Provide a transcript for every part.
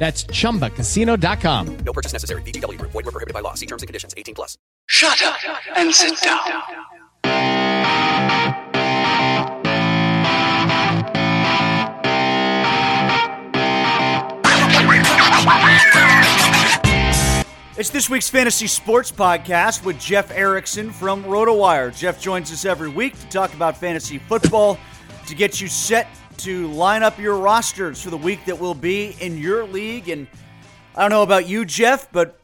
That's ChumbaCasino.com. No purchase necessary. VGW. Void were prohibited by law. See terms and conditions. 18 plus. Shut up and sit down. It's this week's Fantasy Sports Podcast with Jeff Erickson from RotoWire. Jeff joins us every week to talk about fantasy football, to get you set to line up your rosters for the week that will be in your league. And I don't know about you, Jeff, but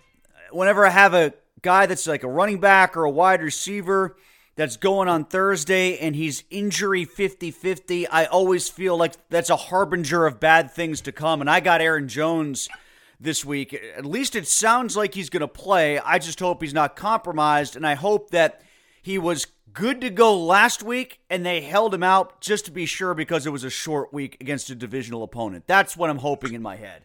whenever I have a guy that's like a running back or a wide receiver that's going on Thursday and he's injury 50 50, I always feel like that's a harbinger of bad things to come. And I got Aaron Jones this week. At least it sounds like he's going to play. I just hope he's not compromised. And I hope that he was good to go last week and they held him out just to be sure because it was a short week against a divisional opponent. That's what I'm hoping in my head.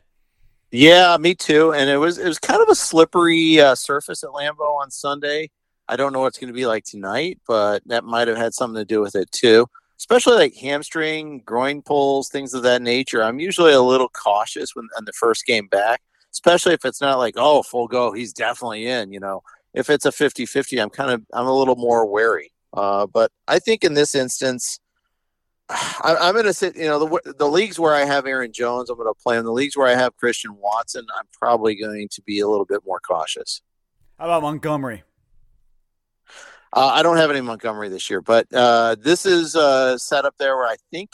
Yeah, me too. And it was it was kind of a slippery uh, surface at Lambeau on Sunday. I don't know what it's going to be like tonight, but that might have had something to do with it too. Especially like hamstring, groin pulls, things of that nature. I'm usually a little cautious when on the first game back, especially if it's not like, oh, full go, he's definitely in, you know. If it's a 50-50, I'm kind of I'm a little more wary. Uh, but I think in this instance, I, I'm going to sit. You know, the the leagues where I have Aaron Jones, I'm going to play. In the leagues where I have Christian Watson, I'm probably going to be a little bit more cautious. How about Montgomery? Uh, I don't have any Montgomery this year, but uh, this is uh, set up there where I think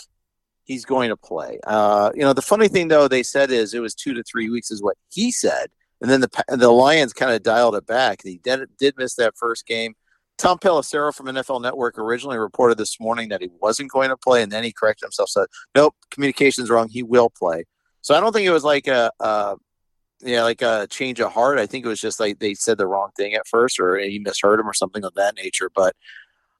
he's going to play. Uh, you know, the funny thing though they said is it was two to three weeks is what he said, and then the the Lions kind of dialed it back. He did did miss that first game. Tom Pelissero from NFL Network originally reported this morning that he wasn't going to play, and then he corrected himself. Said, "Nope, communication's wrong. He will play." So I don't think it was like a, a yeah, like a change of heart. I think it was just like they said the wrong thing at first, or he misheard him, or something of that nature. But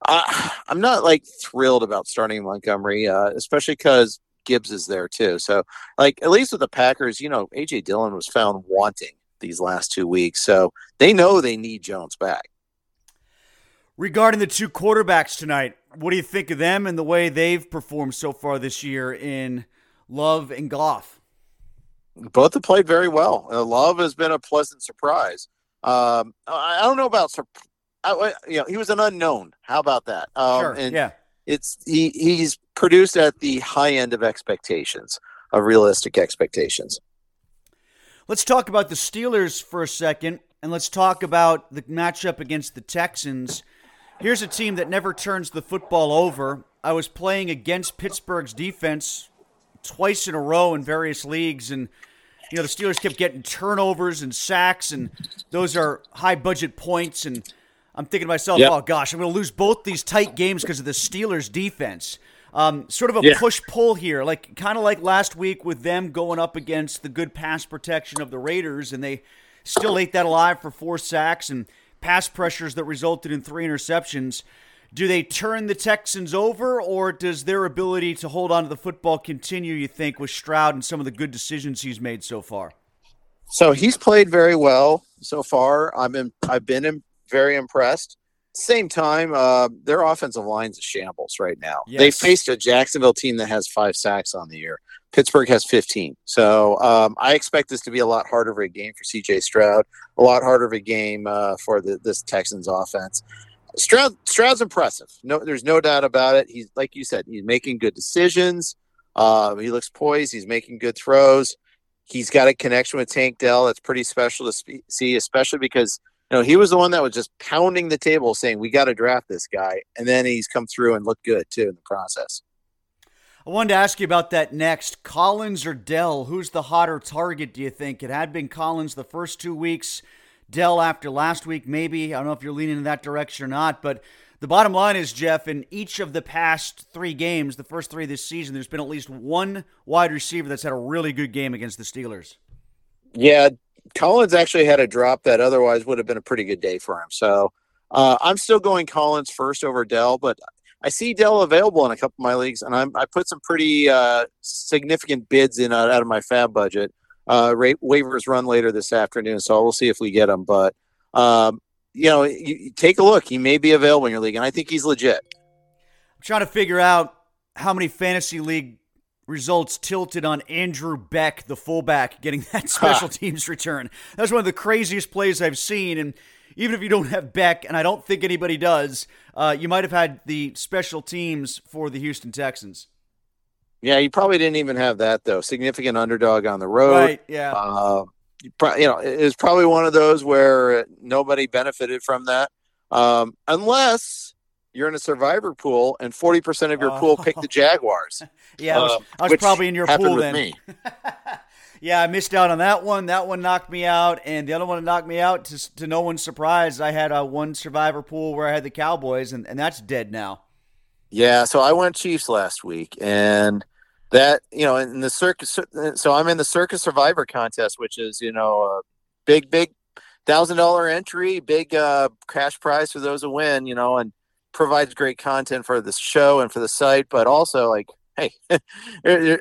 uh, I'm not like thrilled about starting Montgomery, uh, especially because Gibbs is there too. So, like at least with the Packers, you know, AJ Dillon was found wanting these last two weeks, so they know they need Jones back. Regarding the two quarterbacks tonight, what do you think of them and the way they've performed so far this year in Love and Goff? Both have played very well. Uh, Love has been a pleasant surprise. Um, I, I don't know about sur- I, you know he was an unknown. How about that? Um, sure. And yeah. It's he he's produced at the high end of expectations, of realistic expectations. Let's talk about the Steelers for a second, and let's talk about the matchup against the Texans. Here's a team that never turns the football over. I was playing against Pittsburgh's defense twice in a row in various leagues, and you know the Steelers kept getting turnovers and sacks, and those are high budget points. And I'm thinking to myself, Yep. oh gosh, I'm going to lose both these tight games because of the Steelers' defense. Um, sort of a Yeah. push pull here, like kind of like last week with them going up against the good pass protection of the Raiders, and they still ate that alive for four sacks and pass pressures that resulted in three interceptions. Do they turn the Texans over, or does their ability to hold on to the football continue, you think, with Stroud and some of the good decisions he's made so far? So he's played very well so far. I'm in, I've been in, very impressed. Same time, uh, their offensive line's a shambles right now. They faced a Jacksonville team that has five sacks on the year. Pittsburgh has 15. So um, I expect this to be a lot harder of a game for CJ Stroud, a lot harder of a game uh, for the, this Texans offense. Stroud Stroud's impressive. No, there's no doubt about it. He's like you said, he's making good decisions. Uh, he looks poised. He's making good throws. He's got a connection with Tank Dell that's pretty special to spe- see, especially because know he was the one that was just pounding the table, saying we got to draft this guy, and then he's come through and looked good too in the process. I wanted to ask you about that next. Collins or Dell? Who's the hotter target, do you think? It had been Collins the first two weeks, Dell after last week, maybe. I don't know if you're leaning in that direction or not, but the bottom line is, Jeff, in each of the past three games, the first three this season, there's been at least one wide receiver that's had a really good game against the Steelers. Yeah, Collins actually had a drop that otherwise would have been a pretty good day for him. So uh, I'm still going Collins first over Dell, but I see Dell available in a couple of my leagues, and I'm, I put some pretty uh, significant bids in out, out of my FAAB budget. Uh, waivers run later this afternoon, so we'll see if we get him. But um, you know, you, you take a look; he may be available in your league, and I think he's legit. I'm trying to figure out how many fantasy league results tilted on Andrew Beck, the fullback, getting that special teams return. That's one of the craziest plays I've seen. And even if you don't have Beck, and I don't think anybody does, uh, you might have had the special teams for the Houston Texans. Yeah, you probably didn't even have that though. Significant underdog on the road. Right, yeah. Uh, you pro- you know, it was probably one of those where nobody benefited from that, um, unless you're in a survivor pool and 40% of your pool picked the Jaguars. Yeah, I was, uh, I was probably in your pool with then. me. Yeah, I missed out on that one. That one knocked me out, and the other one knocked me out. To, to no one's surprise, I had a one survivor pool where I had the Cowboys, and, and that's dead now. Yeah, so I went Chiefs last week, and that you know, in the Circa. So I'm in the Circa Survivor contest, which is you know a big, big thousand dollar entry, big uh, cash prize for those who win. You know, and provides great content for the show and for the site, but also like, hey, you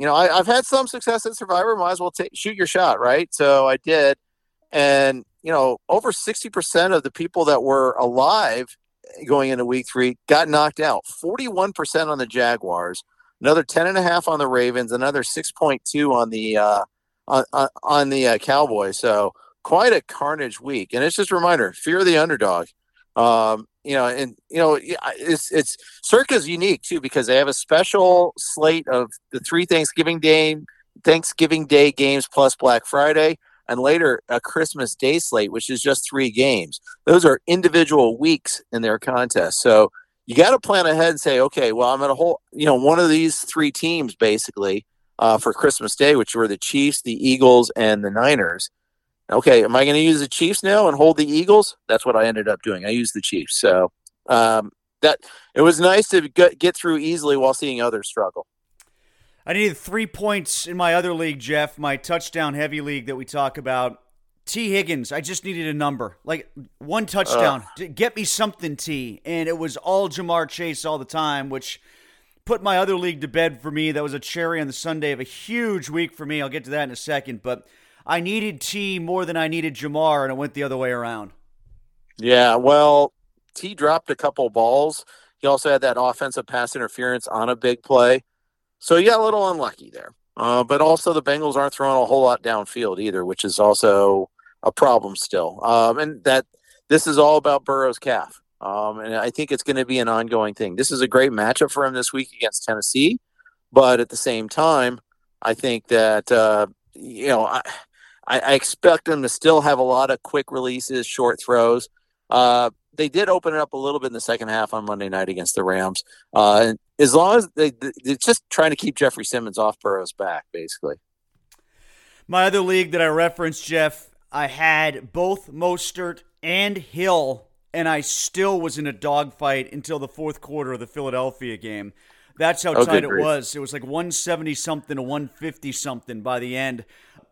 know, I, I've had some success at Survivor. Might as well take shoot your shot, right? So I did, and you know, over sixty percent of the people that were alive going into week three got knocked out 41% on the jaguars another 10 and a half on the ravens another 6.2 on the uh on, on, on the uh, cowboys so quite a carnage week and it's just a reminder fear the underdog um you know and you know it's it's circa's unique too because they have a special slate of the three thanksgiving day thanksgiving day games plus black friday and later a Christmas Day slate, which is just three games. Those are individual weeks in their contest. So you got to plan ahead and say, okay, well, I'm going to hold, you know, one of these three teams basically uh, for Christmas Day, which were the Chiefs, the Eagles, and the Niners. Okay, am I going to use the Chiefs now and hold the Eagles? That's what I ended up doing. I used the Chiefs. So um, that it was nice to get, get through easily while seeing others struggle. I needed three points in my other league, Jeff, my touchdown heavy league that we talk about. Tee Higgins, I just needed a number, like one touchdown. D- Get me something, T. And it was all Ja'Marr Chase all the time, which put my other league to bed for me. That was a cherry on the Sunday of a huge week for me. I'll get to that in a second. But I needed T more than I needed Ja'Marr, and it went the other way around. Yeah, well, T dropped a couple balls. He also had that offensive pass interference on a big play. So you got a little unlucky there. Uh, but also the Bengals aren't throwing a whole lot downfield either, which is also a problem still. Um, and that this is all about Burrow's calf. Um, and I think it's going to be an ongoing thing. This is a great matchup for him this week against Tennessee. But at the same time, I think that, uh, you know, I, I, I expect them to still have a lot of quick releases, short throws. Uh, they did open it up a little bit in the second half on Monday night against the Rams. Uh, and as long as they, they're just trying to keep Jeffrey Simmons off Burrow's back, basically. My other league that I referenced, Jeff, I had both Mostert and Hill, and I still was in a dogfight until the fourth quarter of the Philadelphia game. That's how Oh, tight it grief. was. It was like 170 something to 150 something by the end.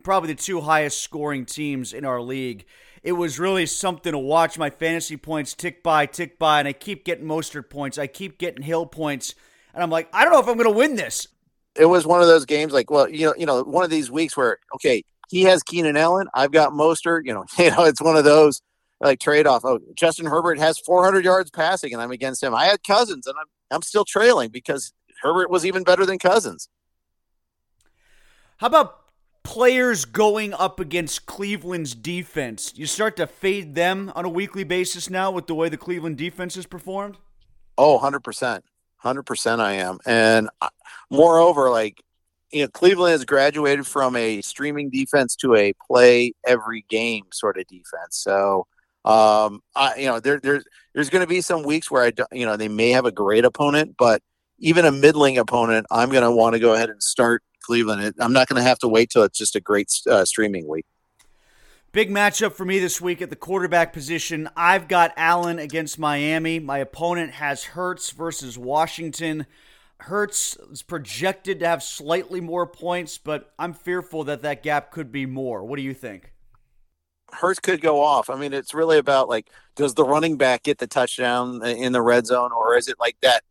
Probably the two highest scoring teams in our league. It was really something to watch. My fantasy points tick by, tick by, and I keep getting Mostert points. I keep getting Hill points. And I'm like, I don't know if I'm going to win this. It was one of those games like, well, you know, you know, one of these weeks where okay, he has Keenan Allen, I've got Mostert. You know, you know, it's one of those like trade off. Oh, Justin Herbert has 400 yards passing, and I'm against him. I had Cousins, and I'm I'm still trailing because Herbert was even better than Cousins. How about players going up against Cleveland's defense? You start to fade them on a weekly basis now with the way the Cleveland defense has performed? Oh, 100%. 100% I am. And uh, moreover, like, you know, Cleveland has graduated from a streaming defense to a play every game sort of defense. So, um, I, you know, there, there's, there's going to be some weeks where I, don't, you know, they may have a great opponent, but even a middling opponent, I'm going to want to go ahead and start Cleveland. I'm not going to have to wait till it's just a great uh, streaming week. Big matchup for me this week at the quarterback position. I've got Allen against Miami. My opponent has Hurts versus Washington. Hurts is projected to have slightly more points, but I'm fearful that that gap could be more. What do you think? Hurts could go off. I mean, it's really about like, does the running back get the touchdown in the red zone, or is it like that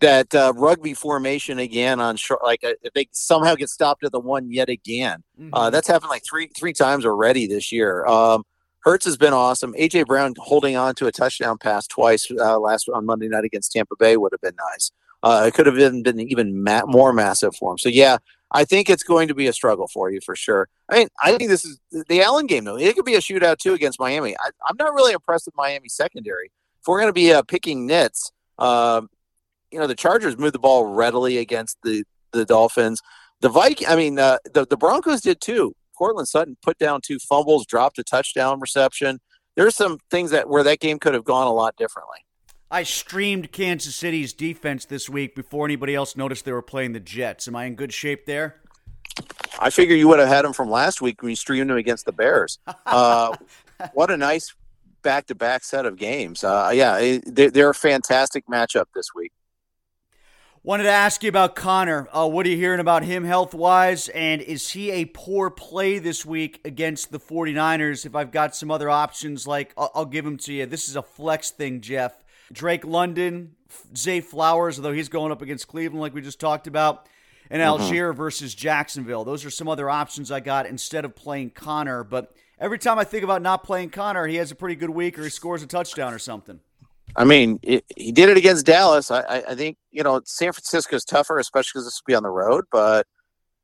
that uh, rugby formation again on short? Like, uh, if they somehow get stopped at the one yet again, Mm-hmm. uh, that's happened like three three times already this year. Um, Hurts has been awesome. AJ Brown holding on to a touchdown pass twice uh, last on Monday night against Tampa Bay would have been nice. Uh, it could have been, been even ma- more massive for him. So yeah, I think it's going to be a struggle for you for sure. I mean, I think this is the Allen game though. It could be a shootout too against Miami. I, I'm not really impressed with Miami secondary. If we're going to be uh, picking nits, um, you know, the Chargers moved the ball readily against the the Dolphins. The Viking, I mean, uh, the the Broncos did too. Courtland Sutton put down two fumbles, dropped a touchdown reception. There's some things that where that game could have gone a lot differently. I streamed Kansas City's defense this week before anybody else noticed they were playing the Jets. Am I in good shape there? I figure you would have had them from last week when you streamed them against the Bears. Uh, what a nice back-to-back set of games. Uh, yeah, it- they're, they're a fantastic matchup this week. Wanted to ask you about Connor. Uh, what are you hearing about him health wise? And is he a poor play this week against the 49ers? If I've got some other options, like I'll, I'll give them to you. This is a flex thing, Jeff. Drake London, Zay Flowers, although he's going up against Cleveland, like we just talked about, and Allgeier versus Jacksonville. Those are some other options I got instead of playing Connor. But every time I think about not playing Connor, he has a pretty good week or he scores a touchdown or something. I mean, it, he did it against Dallas. I, I, I think you know San Francisco's tougher, especially because this will be on the road. But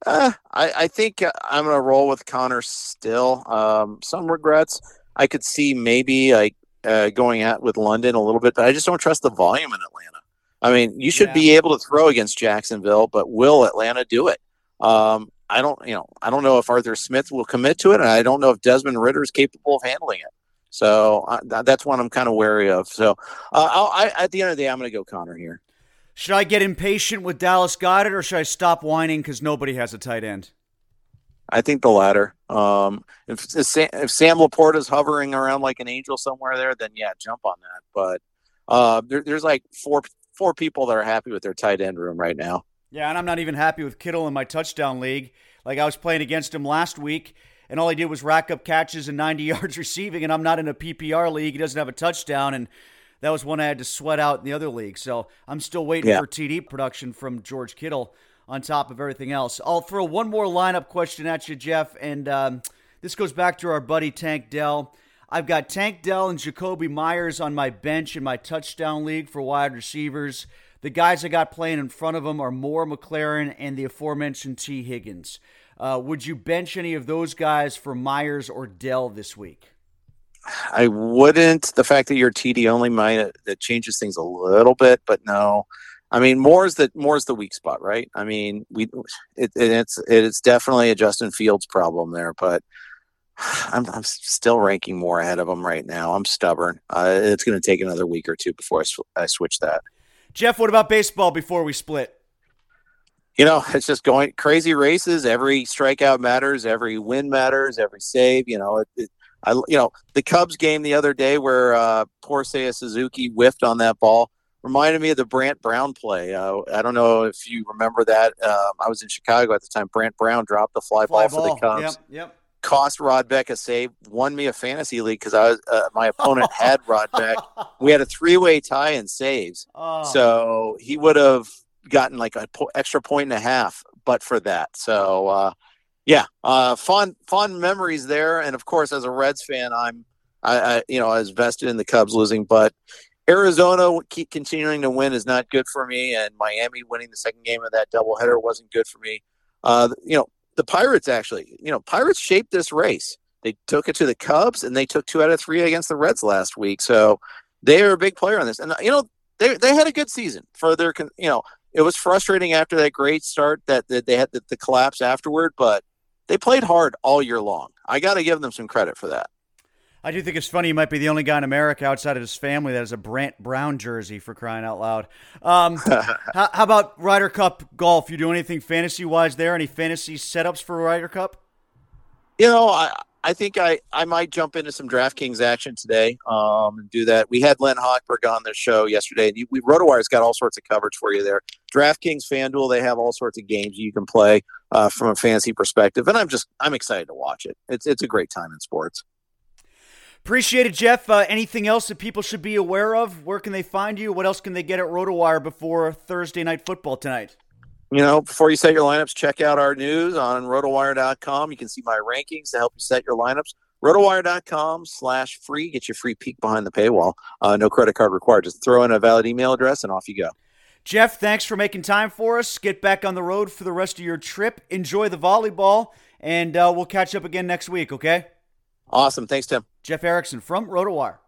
uh, I, I think uh, I'm going to roll with Connor still. Um, some regrets. I could see maybe like uh, going out with London a little bit, but I just don't trust the volume in Atlanta. I mean, you should Yeah. be able to throw against Jacksonville, but will Atlanta do it? Um, I don't, you know, I don't know if Arthur Smith will commit to it, and I don't know if Desmond Ridder is capable of handling it. So uh, th- that's one I'm kind of wary of. So uh, I'll, I, at the end of the day, I'm going to go Connor here. Should I get impatient with Dallas Goedert or should I stop whining because nobody has a tight end? I think the latter. Um, if, if Sam, if Sam Laporta is hovering around like an angel somewhere there, then yeah, jump on that. But uh, there, there's like four four people that are happy with their tight end room right now. Yeah, and I'm not even happy with Kittle in my touchdown league. Like I was playing against him last week, and all he did was rack up catches and 90 yards receiving, and I'm not in a PPR league. He doesn't have a touchdown, and that was one I had to sweat out in the other league. So I'm still waiting Yeah. for TD production from George Kittle on top of everything else. I'll throw one more lineup question at you, Jeff, and um, this goes back to our buddy Tank Dell. I've got Tank Dell and Jakobi Meyers on my bench in my touchdown league for wide receivers. The guys I got playing in front of them are Moore, McLaurin, and the aforementioned Tee Higgins. Uh, would you bench any of those guys for Meyers or Dell this week? I wouldn't. The fact that you're TD only might that changes things a little bit, but no. I mean, Moore's the Moore's the weak spot, right? I mean, we it, it, it's it's definitely a Justin Fields problem there, but I'm I'm still ranking Moore ahead of him right now. I'm stubborn. Uh, it's going to take another week or two before I, sw- I switch that. Jeff, what about baseball before we split? you know, it's just going crazy races. Every strikeout matters. Every win matters. Every save. You know, it, it, I you know the Cubs game the other day where uh, poor Seiya Suzuki whiffed on that ball reminded me of the Brant Brown play. Uh, I don't know if you remember that. Um, I was in Chicago at the time. Brant Brown dropped the fly, Fly ball, for the Cubs. Yep. Yep. Cost Rod Beck a save, won me a fantasy league because I was uh, my opponent had Rod Beck. We had a three way tie in saves, Oh. so he would have gotten like an po- extra point and a half, but for that. So uh, yeah, uh, fond fond memories there, and of course, as a Reds fan, I'm I, I you know I was vested in the Cubs losing, but Arizona keep continuing to win is not good for me, and Miami winning the second game of that doubleheader wasn't good for me. Uh, you know, the Pirates actually, you know, Pirates shaped this race. They took it to the Cubs, and they took two out of three against the Reds last week. So they are a big player on this, and uh, you know, they they had a good season for their, you know, it was frustrating after that great start that, that they had the, the collapse afterward, but they played hard all year long. I got to give them some credit for that. I do think it's funny. You might be the only guy in America outside of his family that has a Brant Brown jersey for crying out loud. Um, how, how about Ryder Cup golf? You do anything fantasy wise there? Any fantasy setups for Ryder Cup? You know, I I think I, I might jump into some DraftKings action today um, and do that. We had Len Hochberg on the show yesterday, and you, we RotoWire's got all sorts of coverage for you there. DraftKings, FanDuel, they have all sorts of games you can play uh, from a fantasy perspective, and I'm just I'm excited to watch it. It's it's a great time in sports. Appreciate it, Jeff. Uh, anything else that people should be aware of? Where can they find you? What else can they get at RotoWire before Thursday night football tonight? You know, before you set your lineups, check out our news on rotowire.com. You can see my rankings to help you set your lineups. Rotowire.com slash free. Get your free peek behind the paywall. Uh, no credit card required. Just throw in a valid email address and off you go. Jeff, thanks for making time for us. Get back on the road for the rest of your trip. Enjoy the volleyball, and uh, we'll catch up again next week, okay? Awesome. Thanks, Tim. Jeff Erickson from RotoWire.